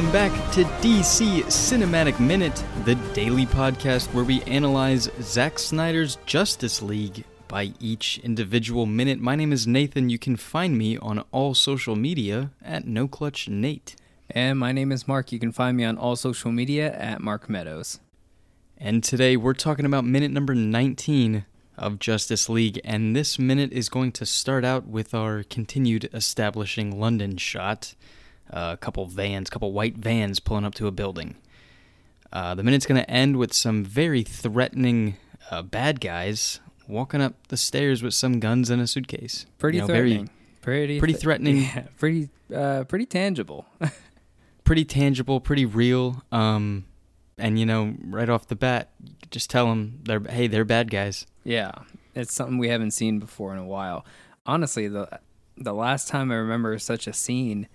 Welcome back to DC Cinematic Minute, the daily podcast where we analyze Zack Snyder's Justice League by each individual minute. My name is Nathan. You can find me on all social media at NoClutchNate. And my name is Mark. You can find me on all social media at Mark Meadows. And today we're talking about minute number 19 of Justice League, and this minute is going to start out with our continued establishing London shot. Uh, a couple vans, couple white vans pulling up to a building. Uh, the minute's going to end with some very threatening uh, bad guys walking up the stairs with some guns and a suitcase. Pretty You know, threatening. Very, pretty pretty threatening. Yeah, pretty uh, pretty tangible. pretty tangible, pretty real. Um, and you know, right off the bat, just tell them they're hey, they're bad guys. yeah, it's something we haven't seen before in a while. Honestly, the the last time I remember such a scene,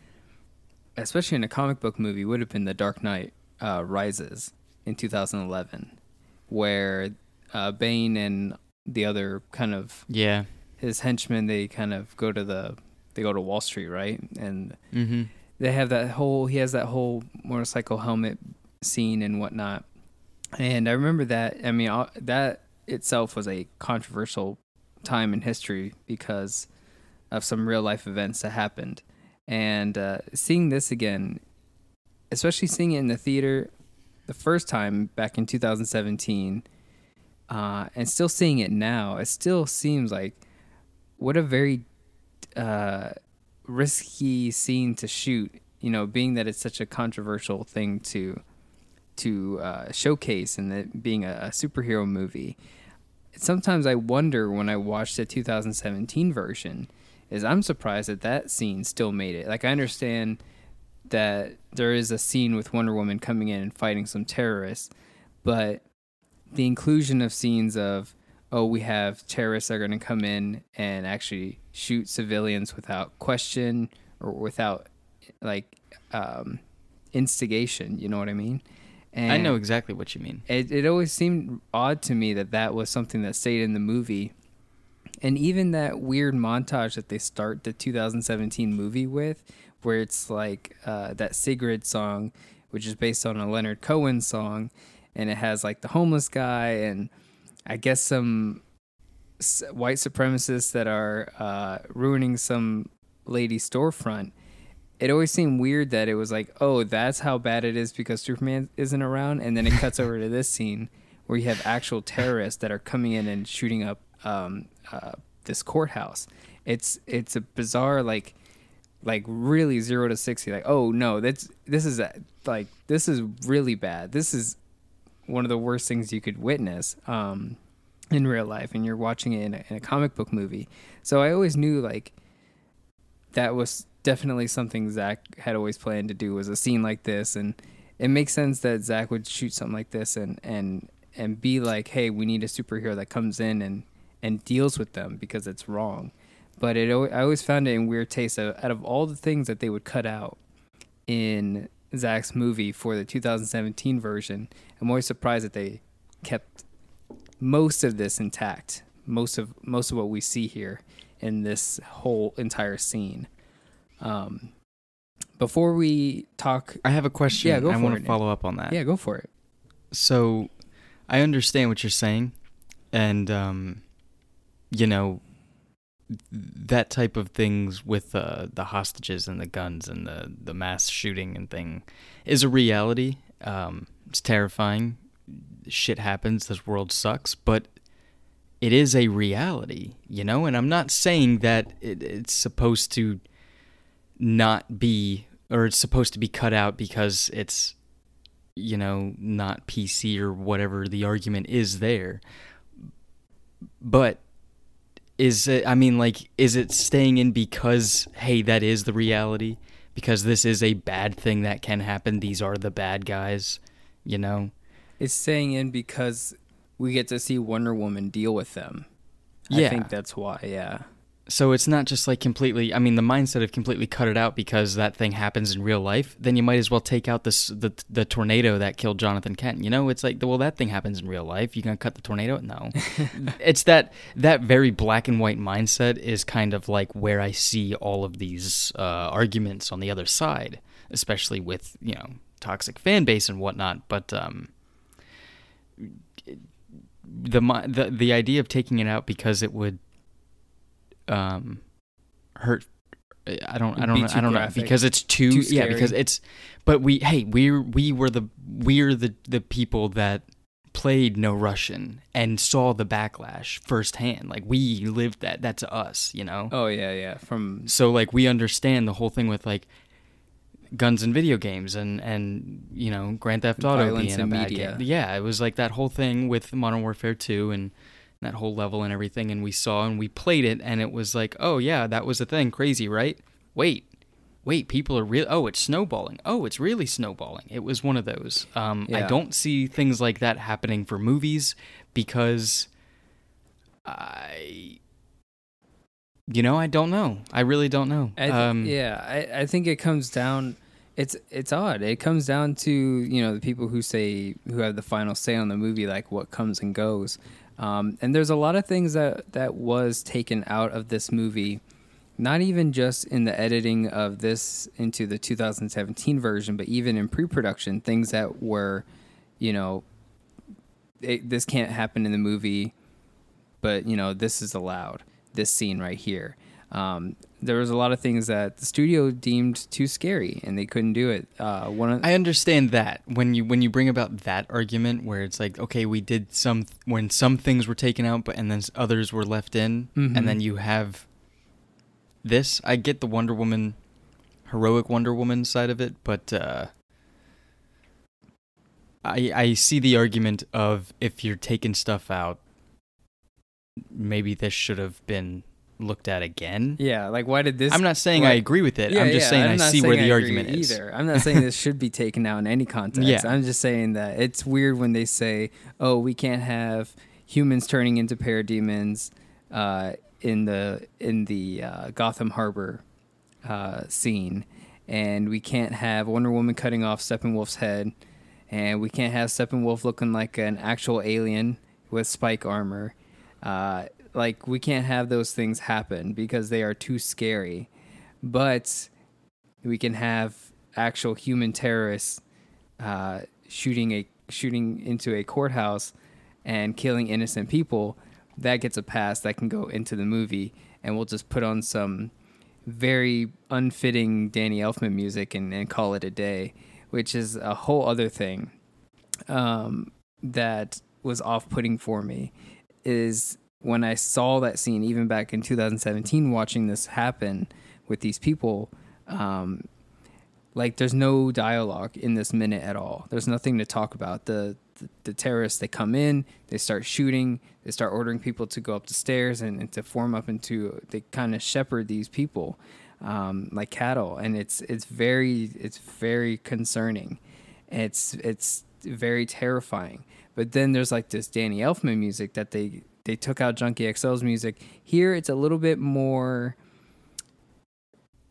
especially in a comic book movie, would have been The Dark Knight uh, Rises in 2011, where uh, Bane and the other kind of Yeah. his henchmen they kind of go to the they go to Wall Street, right? And Mm-hmm. they have that whole he has that whole motorcycle helmet scene and whatnot and i remember that i mean uh, that itself was a controversial time in history because of some real life events that happened and uh, seeing this again especially seeing it in the theater the first time back in 2017 uh, and still seeing it now it still seems like what a very uh, risky scene to shoot. You know, being that it's such a controversial thing to to uh, showcase and it being a, a superhero movie. Sometimes I wonder when I watch the 2017 version, is I'm surprised that that scene still made it. Like I understand that there is a scene with Wonder Woman coming in and fighting some terrorists, but the inclusion of scenes of oh we have terrorists that are going to come in and actually shoot civilians without question or without like um, instigation you know what i mean and I know exactly what you mean. it, it always seemed odd to me that that was something that stayed in the movie and even that weird montage that they start the 2017 movie with where it's like uh, that sigrid song which is based on a leonard cohen song and it has like the homeless guy and i guess some white supremacists that are uh, ruining some lady storefront. It always seemed weird that it was like, oh, that's how bad it is because Superman isn't around, and then it cuts over to this scene where you have actual terrorists that are coming in and shooting up um, uh, this courthouse. It's it's a bizarre like like really zero to sixty. Like, oh no, that's this is a, like this is really bad. This is one of the worst things you could witness um, in real life, and you're watching it in a, in a comic book movie. So I always knew like that was definitely something Zack had always planned to do was a scene like this, and it makes sense that Zack would shoot something like this and and and be like, hey, we need a superhero that comes in and and deals with them because it's wrong. But it I always found it in weird taste. Out of all the things that they would cut out in Zack's movie for the 2017 version, I'm always surprised that they kept most of this intact. Most of most of what we see here in this whole entire scene. Um, before we talk, I have a question. Yeah, go I for want it, to follow up on that. yeah, go for it. So, I understand what you're saying, and um, you know, that type of things with uh, the hostages and the guns and the the mass shooting and thing is a reality. Um, it's terrifying. Shit happens. This world sucks, but it is a reality, you know. And I'm not saying that it, it's supposed to not be or it's supposed to be cut out because it's you know, not PC or whatever the argument is there. But is it, I mean, like, is it staying in because, hey, that is the reality? Because this is a bad thing that can happen. These are the bad guys, you know? It's staying in because we get to see Wonder Woman deal with them. Yeah. I think that's why. Yeah, So it's not just like completely. I mean, the mindset of completely cut it out because that thing happens in real life. Then you might as well take out this the the tornado that killed Jonathan Kent. You know, it's like well, that thing happens in real life. You gonna cut the tornado? No. it's that that very black and white mindset is kind of like where I see all of these uh, arguments on the other side, especially with you know toxic fan base and whatnot. But um, the the the idea of taking it out because it would um hurt I don't I don't know, I don't graphic. know because it's too, too yeah because it's but we hey we we were the we're the the people that played no Russian and saw the backlash firsthand like we lived that that's us you know oh yeah yeah from so like we understand the whole thing with like guns and video games and and you know Grand Theft Auto being a bad media. game. Yeah, it was like that whole thing with Modern Warfare 2 and that whole level and everything and we saw and we played it and it was like, "Oh yeah, that was a thing, crazy, right? Wait. Wait, people are real Oh, it's snowballing. Oh, it's really snowballing. It was one of those. Um, yeah. I don't see things like that happening for movies because I you know, I don't know. I really don't know. I th- um, yeah, I, I think it comes down. It's it's odd. It comes down to you know the people who say who have the final say on the movie, like what comes and goes. Um, and there's a lot of things that that was taken out of this movie, not even just in the editing of this into the 2017 version, but even in pre-production, things that were, you know, it, this can't happen in the movie, but you know this is allowed this scene right here. Um, there was a lot of things that the studio deemed too scary, and they couldn't do it. Uh, one of, I understand that when you when you bring about that argument where it's like, okay, we did some when some things were taken out, but and then others were left in, mm-hmm. and then you have this. I get the Wonder Woman, heroic Wonder Woman side of it, but uh, I I see the argument of if you're taking stuff out, maybe this should have been looked at again. Yeah, like why did this? I'm not saying I agree with it. Yeah, I'm just yeah, saying I'm I see saying where the argument is. Either I'm not saying this should be taken out in any context. Yeah. I'm just saying that it's weird when they say, "Oh, we can't have humans turning into parademons uh, in the in the uh, Gotham Harbor uh, scene, and we can't have Wonder Woman cutting off Steppenwolf's head, and we can't have Steppenwolf looking like an actual alien with spike armor." Uh, like we can't have those things happen because they are too scary. But we can have actual human terrorists uh, shooting a shooting into a courthouse and killing innocent people. That gets a pass. That can go into the movie, and we'll just put on some very unfitting Danny Elfman music and, and call it a day, which is a whole other thing um, that was off-putting for me is when I saw that scene, even back in 2017, watching this happen with these people, um, like there's no dialogue in this minute at all. There's nothing to talk about. The, the, the terrorists they come in, they start shooting, they start ordering people to go up the stairs and, and to form up into. They kind of shepherd these people um, like cattle, and it's it's very it's very concerning. It's it's very terrifying. But then there's like this Danny Elfman music that they they took out Junkie XL's music. Here it's a little bit more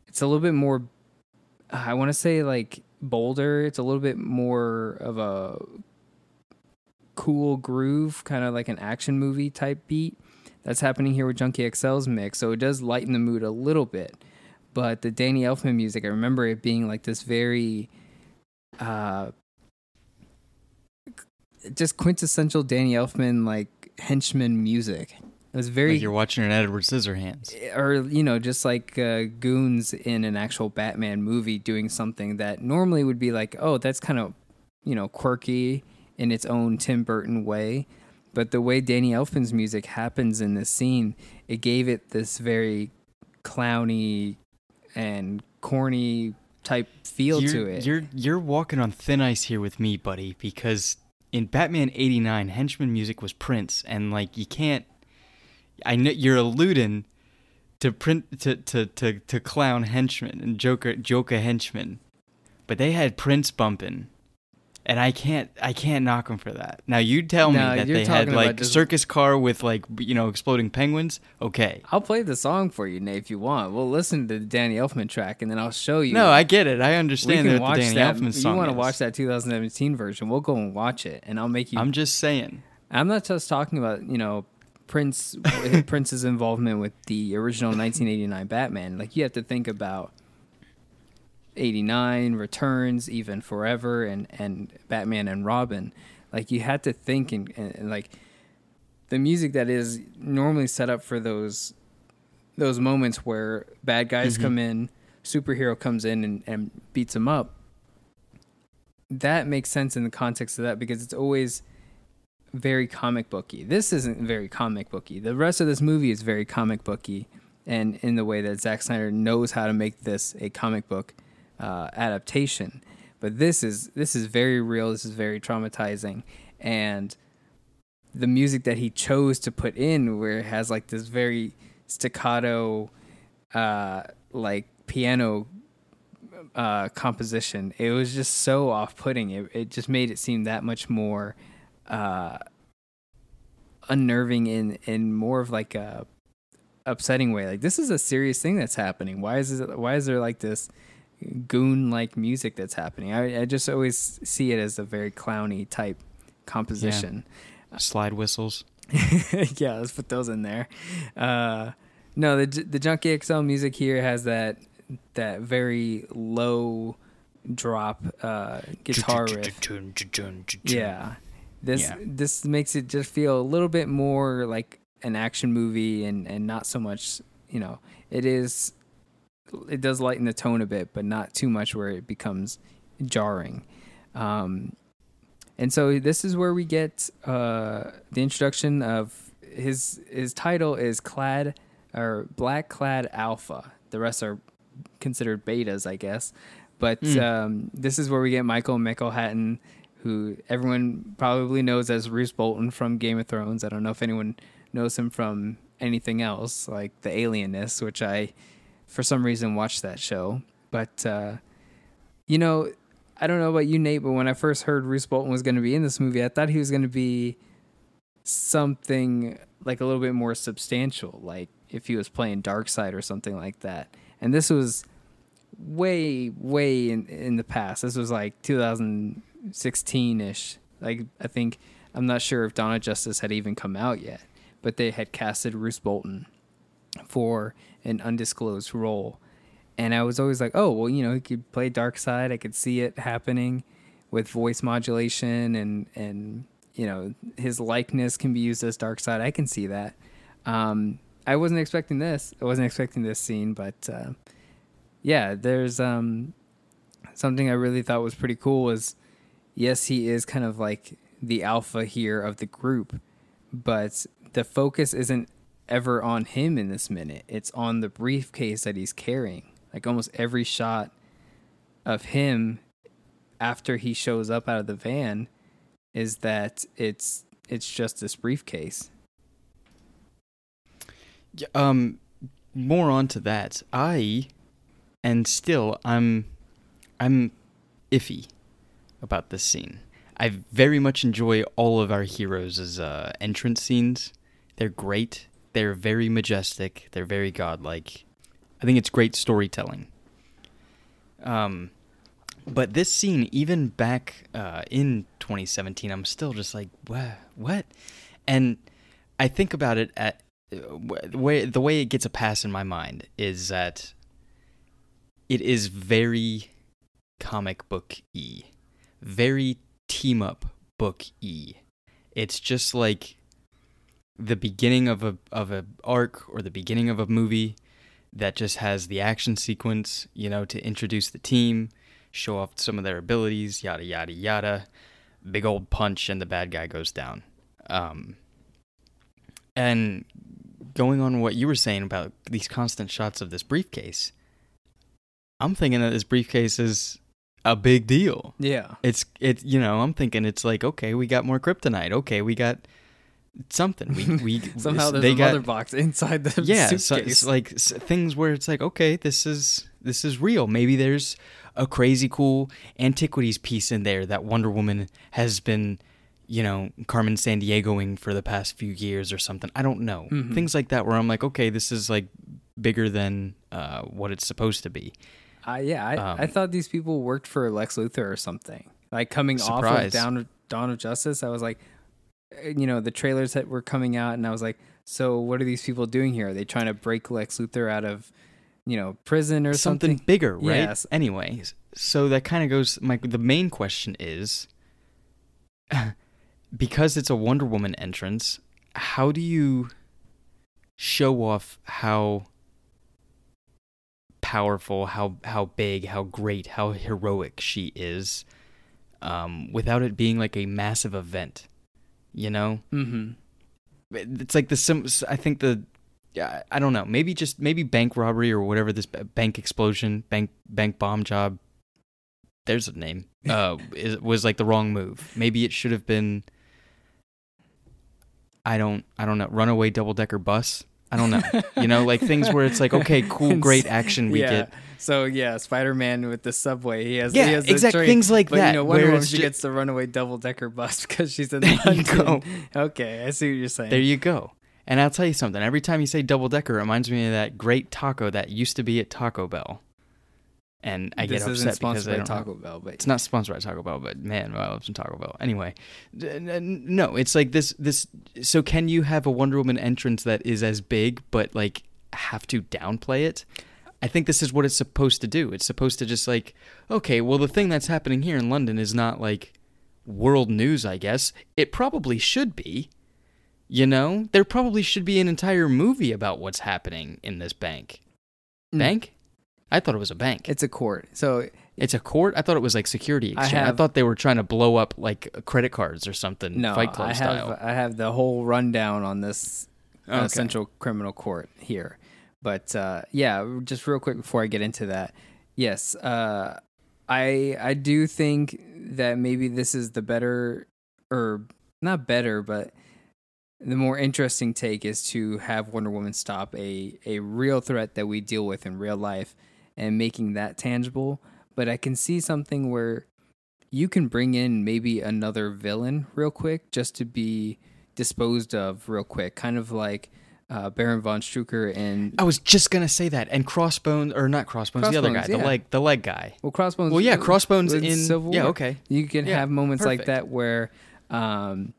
it's a little bit more I want to say like bolder. It's a little bit more of a cool groove, kind of like an action movie type beat. That's happening here with Junkie XL's mix. So it does lighten the mood a little bit. But the Danny Elfman music, I remember it being like this very uh just quintessential Danny Elfman like henchman music. It was very like you're watching an Edward Scissorhands, or you know, just like uh, goons in an actual Batman movie doing something that normally would be like, oh, that's kind of you know quirky in its own Tim Burton way. But the way Danny Elfman's music happens in this scene, it gave it this very clowny and corny type feel you're, to it. You're you're walking on thin ice here with me, buddy, because in Batman 89, henchman music was Prince and like you can't I know you're alluding to print to to to, to clown henchmen and Joker Joker henchmen. But they had Prince bumping and I can't I can't knock them for that. Now you tell me that they had like just- circus car with like you know exploding penguins. Okay. I'll play the song for you, Nate, if you want. We'll listen to the Danny Elfman track, and then I'll show you. No, I get it. I understand that the Danny that. Elfman You want to watch that 2017 version? We'll go and watch it, and I'll make you. I'm just saying. I'm not just talking about you know Prince Prince's involvement with the original 1989 Batman. Like you have to think about 89 Returns, even Forever, and and Batman and Robin. Like you had to think and, and, and like the music that is normally set up for those those moments where bad guys Mhm. come in, superhero comes in and, and beats them up. That makes sense in the context of that because it's always very comic booky. This isn't very comic booky. The rest of this movie is very comic booky, and in the way that Zack Snyder knows how to make this a comic book uh, adaptation. But this is this is very real. This is very traumatizing, and the music that he chose to put in, where it has like this very staccato, uh, like piano uh, composition. It was just so off-putting. It it just made it seem that much more uh, unnerving in in more of like a upsetting way. Like this is a serious thing that's happening. Why is it? Why is there like this goon like music that's happening? I I just always see it as a very clowny type composition. Slide whistles. yeah, let's put those in there. Uh, no, the the Junkie XL music here has that that very low drop uh, guitar riff. Yeah, this Yeah. this makes it just feel a little bit more like an action movie and and not so much. You know, it is. It does lighten the tone a bit, but not too much where it becomes jarring. Um, and so this is where we get uh, the introduction of his his title is Clad or Black Clad Alpha. The rest are considered betas, I guess. But Mm. um, this is where we get Michael McElhatton, who everyone probably knows as Roose Bolton from Game of Thrones. I don't know if anyone knows him from anything else, like The Alienist, which I, for some reason, watched that show. But uh, you know, I don't know about you, Nate, but when I first heard Roose Bolton was going to be in this movie, I thought he was going to be something like a little bit more substantial, like if he was playing Darkseid or something like that. And this was way, way in in the past. This was like 2016 ish. Like I think I'm not sure if Dawn of Justice had even come out yet, but they had casted Roose Bolton for an undisclosed role. And I was always like, oh, well, you know, he could play Darkseid. I could see it happening with voice modulation and and you know his likeness can be used as Darkseid. I can see that. Um, I wasn't expecting this. I wasn't expecting this scene, but uh, yeah, there's um, something I really thought was pretty cool. Was yes, he is kind of like the alpha here of the group, but the focus isn't ever on him in this minute. It's on the briefcase that he's carrying. Like almost every shot of him after he shows up out of the van is that it's it's just this briefcase. Um, more on to that. I, and still, I'm, I'm iffy about this scene. I very much enjoy all of our heroes' uh, entrance scenes. They're great. They're very majestic. They're very godlike. I think it's great storytelling. Um, but this scene, even back uh, in 2017, I'm still just like, what? And I think about it at the way the way it gets a pass in my mind is that it is very comic book e, very team up book e. It's just like the beginning of a of a arc or the beginning of a movie that just has the action sequence, you know, to introduce the team, show off some of their abilities, yada yada yada. Big old punch and the bad guy goes down. Um, and going on what you were saying about these constant shots of this briefcase, I'm thinking that this briefcase is a big deal. Yeah. It's it you know, I'm thinking it's like, okay, we got more kryptonite. Okay, we got something. We we Somehow there's they a got mother box inside the yeah, so, suitcase. it's like s- things where it's like okay, this is this is real. Maybe there's a crazy cool antiquities piece in there that Wonder Woman has been, you know, Carmen Sandiegoing for the past few years or something. I don't know. Mhm. Things like that where I'm like, okay, this is like bigger than uh, what it's supposed to be. I yeah, I, I Um, thought these people worked for Lex Luthor or something. Like coming off of Down Dawn of Justice, I was like, uh, you know, the trailers that were coming out, and I was like, so what are these people doing here? Are they trying to break Lex Luthor out of, you know, prison or something, something? bigger, right? Yes. Anyway, so that kind of goes. My the main question is, because it's a Wonder Woman entrance, how do you show off how powerful, how how big, how great, how heroic she is, um, without it being like a massive event? You know, Mm-hmm. it's like the sim. I think the. Yeah, I don't know. Maybe just maybe bank robbery or whatever this bank explosion, bank bank bomb job. There's a name. Uh, is, was like the wrong move. Maybe it should have been. I don't. I don't know. Runaway double decker bus. I don't know. you know, like things where it's like, okay, cool, great action we yeah. get. So yeah, Spider Man with the subway, he has Yeah, he has exact train, things like but, that. You know, Wonder where Woman she ju- gets the runaway double decker bus because she's in There London. Okay, I see what you're saying. There you go. And I'll tell you something. Every time you say double decker, it reminds me of that great taco that used to be at Taco Bell. And I this get upset because I don't Taco Bell, but It's not sponsored by Taco Bell, but man, I love some Taco Bell. Anyway, d- n- n- no, it's like this. This. So, can you have a Wonder Woman entrance that is as big, but like have to downplay it? I think this is what it's supposed to do. It's supposed to just like, okay, well, the thing that's happening here in London is not like world news. I guess it probably should be. You know, there probably should be an entire movie about what's happening in this bank. Mm. Bank? I thought it was a bank. it's a court. So It's a court. I thought it was like security I exchange. I, have- thought they were trying to blow up like credit cards or something, no, Fight Club I have style. I have the whole rundown on this uh, Okay. Central Criminal Court here. But uh, yeah, just real quick before I get into that, yes, uh, I I do think that maybe this is the better or not better, but the more interesting take is to have Wonder Woman stop a a real threat that we deal with in real life and making that tangible. But I can see something where you can bring in maybe another villain real quick just to be disposed of real quick, kind of like uh, Baron von Strucker and I was just gonna say that. And Crossbones, or not Crossbones, the other guy, Crossbones, the leg, the leg guy. well, Crossbones. Well, yeah, Crossbones in Civil War. Yeah, okay. You can Yeah, have moments like that where, um,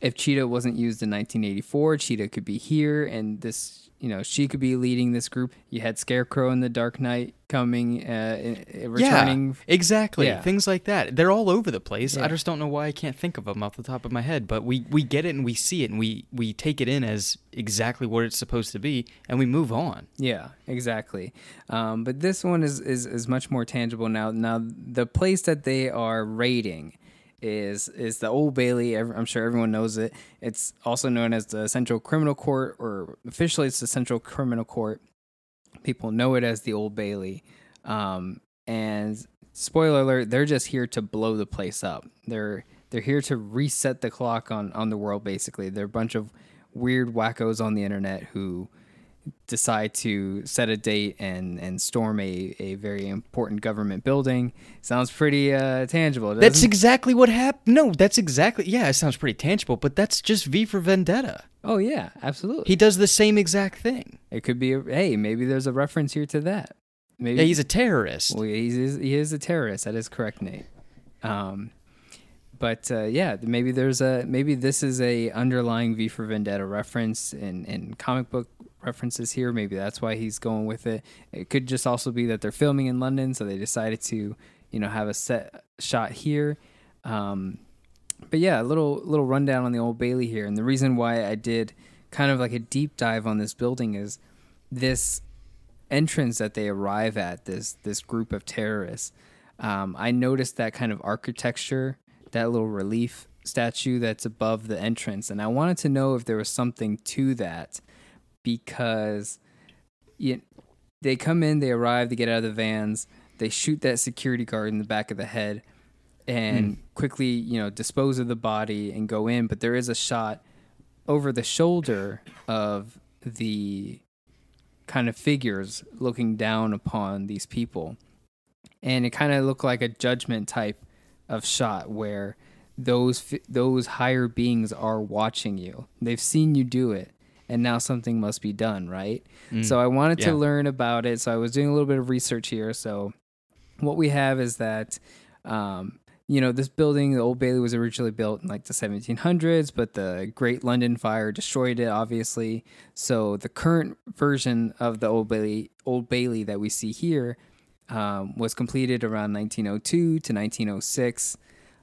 if Cheetah wasn't used in 1984, Cheetah could be here, and this, you know, she could be leading this group. You had Scarecrow in the Dark Knight coming, uh, returning. Yeah, exactly. Yeah. Things like that. They're all over the place. I just don't know why I can't think of them off the top of my head. But we we get it and we see it and we we take it in as exactly what it's supposed to be and we move on. Yeah, exactly. Um, but this one is, is is much more tangible now. Now the place that they are raiding is is the Old Bailey. I'm sure everyone knows it. It's also known as the Central Criminal Court, or officially it's the Central Criminal Court. People know it as the Old Bailey. Um, and spoiler alert, they're just here to blow the place up. They're they're here to reset the clock on on the world. Basically, they're a bunch of weird wackos on the internet who decide to set a date and and storm a, a very important government building. Sounds pretty uh, tangible. That's it? exactly what happened. No, that's exactly. Yeah, it sounds pretty tangible, but that's just V for Vendetta. oh yeah, absolutely. He does the same exact thing. it could be. A, hey, maybe there's a reference here to that. Maybe Yeah, he's a terrorist. Well, he's, he is a terrorist. That is correct, Nate. Um, but uh, yeah, maybe there's a maybe this is a underlying V for Vendetta reference in in comic book references here. Maybe that's why he's going with it. It could just also be that they're filming in London, so they decided to you know have a set shot here. Um, but yeah, a little little rundown on the Old Bailey here, and the reason why I did kind of like a deep dive on this building is this entrance that they arrive at this this group of terrorists um, i noticed that kind of architecture that little relief statue that's above the entrance. And i wanted to know if there was something to that because you, they come in they arrive they get out of the vans they shoot that security guard in the back of the head and hmm. quickly you know dispose of the body and go in. But there is a shot over the shoulder of the kind of figures looking down upon these people. And it kind of looked like a judgment type of shot where those those higher beings are watching you. They've seen you do it and now something must be done, right? Mm, so I wanted yeah. to learn about it. So I was doing a little bit of research here. So what we have is that um, you know, this building, the Old Bailey, was originally built in like the 1700s, but the Great London Fire destroyed it, obviously. So the current version of the Old Bailey, Old Bailey that we see here, um, was completed around 1902 to 1906,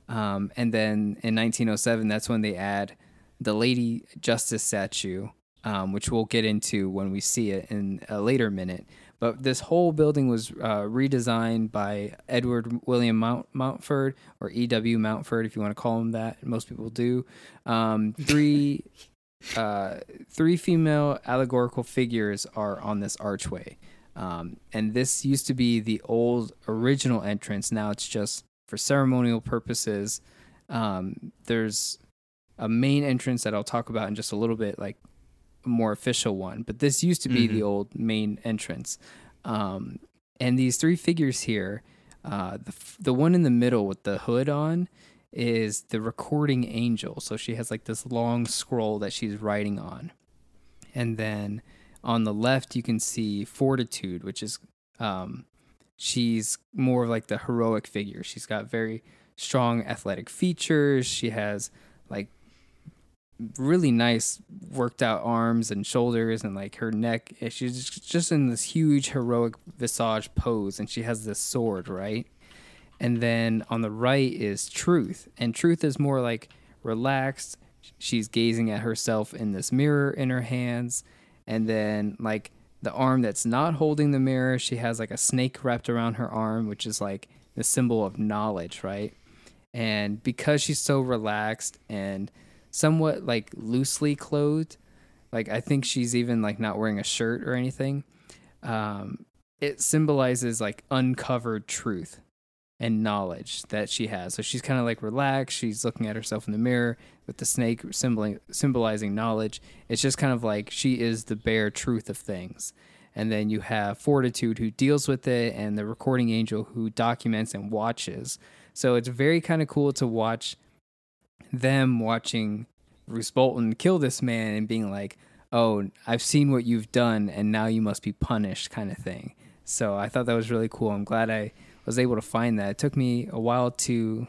um, and then in 1907, that's when they add the Lady Justice statue, um, which we'll get into when we see it in a later minute. But this whole building was uh, redesigned by Edward William Mount, Mountford, or E.W. Mountford, if you want to call him that. Most people do. Um, three, uh, three female allegorical figures are on this archway. Um, and this used to be the old original entrance. Now it's just for ceremonial purposes. Um, there's a main entrance that I'll talk about in just a little bit, like more official one, but this used to be mm-hmm. the old main entrance. Um, and these three figures here, uh, the the one in the middle with the hood on is the recording angel. So she has like this long scroll that she's writing on, and then on the left you can see fortitude, which is um, she's more of like the heroic figure. She's got very strong athletic features. She has like really nice worked out arms and shoulders and like her neck she's just in this huge heroic visage pose and she has this sword right and then on the right is truth and truth is more like relaxed she's gazing at herself in this mirror in her hands and then like the arm that's not holding the mirror she has like a snake wrapped around her arm which is like the symbol of knowledge right and because she's so relaxed and somewhat like loosely clothed. Like I think she's even like not wearing a shirt or anything. Um, it symbolizes like uncovered truth and knowledge that she has. So she's kind of like relaxed. She's looking at herself in the mirror with the snake symbolizing, knowledge. It's just kind of like she is the bare truth of things. And then you have Fortitude who deals with it, and the recording angel who documents and watches. So it's very kind of cool to watch them watching Roose Bolton kill this man and being like, "Oh, I've seen what you've done, and now you must be punished," kind of thing. So I thought that was really cool. I'm glad I was able to find that. It took me a while to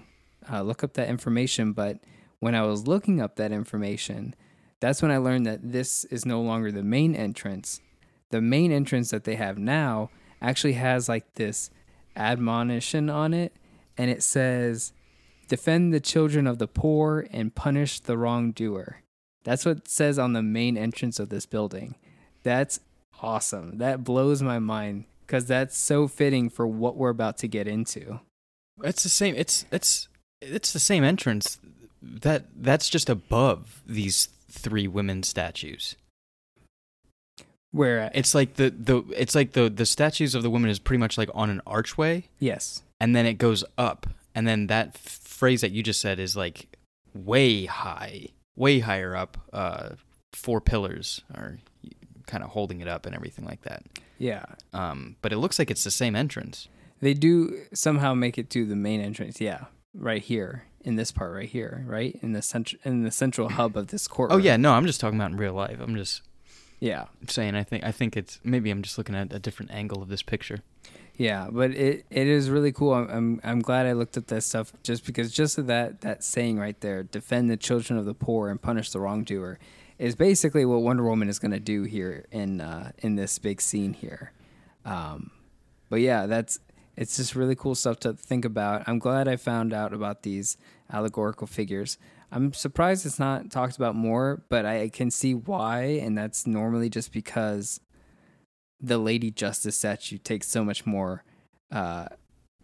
uh, look up that information, but when I was looking up that information, that's when I learned that this is no longer the main entrance. The main entrance that they have now actually has like this admonition on it, and it says defend the children of the poor and punish the wrongdoer. That's what says on the main entrance of this building. That's awesome. That blows my mind because that's so fitting for what we're about to get into. It's the same. It's it's it's the same entrance. That that's just above these three women statues. Where it's like the the it's like the the statues of the women is pretty much like on an archway. Yes. And then it goes up, and then that phrase that you just said is like way high, way higher up. Uh, four pillars are kind of holding it up and everything like that. Yeah. Um, but it looks like it's the same entrance. They do somehow make it to the main entrance. Yeah, right here in this part right here, right in the central in the central hub of this court. Oh yeah, no, I'm just talking about in real life. I'm just yeah saying I think I think it's maybe I'm just looking at a different angle of this picture. Yeah, but it, it is really cool. I'm, I'm, I'm glad I looked at this stuff just because just that that saying right there, defend the children of the poor and punish the wrongdoer, is basically what Wonder Woman is going to do here in uh, in this big scene here. Um, but yeah, that's it's just really cool stuff to think about. I'm glad I found out about these allegorical figures. I'm surprised it's not talked about more, but I can see why, and that's normally just because the Lady Justice statue takes so much more uh,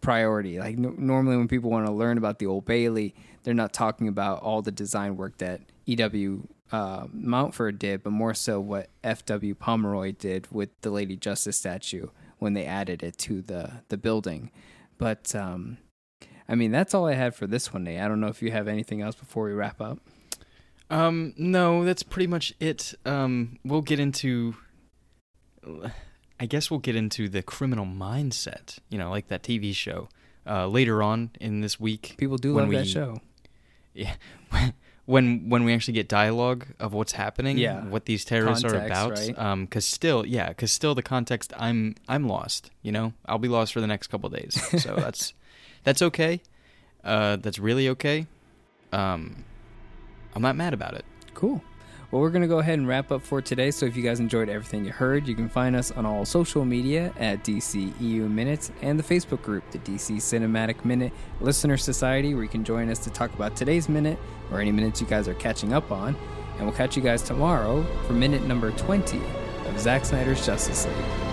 priority. Like n- normally, when people want to learn about the Old Bailey, they're not talking about all the design work that E.W. Uh, Mountford did, but more so what F.W. Pomeroy did with the Lady Justice statue when they added it to the the building. But um, I mean, that's all I had for this one day. I don't know if you have anything else before we wrap up. Um, no, that's pretty much it. Um, we'll get into. I guess we'll get into the criminal mindset. You know, like that TV show. Uh, later on in this week, People do when love that we- show. yeah, when when we actually get dialogue of what's happening, Yeah. what these terrorists are Context, about. right? Um, because still, yeah, because still the context, I'm I'm lost. You know, I'll be lost for the next couple days. So that's that's okay. Uh, that's really okay. Um, I'm not mad about it. Cool. Well, we're going to go ahead and wrap up for today. So, if you guys enjoyed everything you heard, you can find us on all social media at DCEU Minutes and the Facebook group, the DC Cinematic Minute Listener Society, where you can join us to talk about today's minute or any minutes you guys are catching up on. And we'll catch you guys tomorrow for minute number 20 of Zack Snyder's Justice League.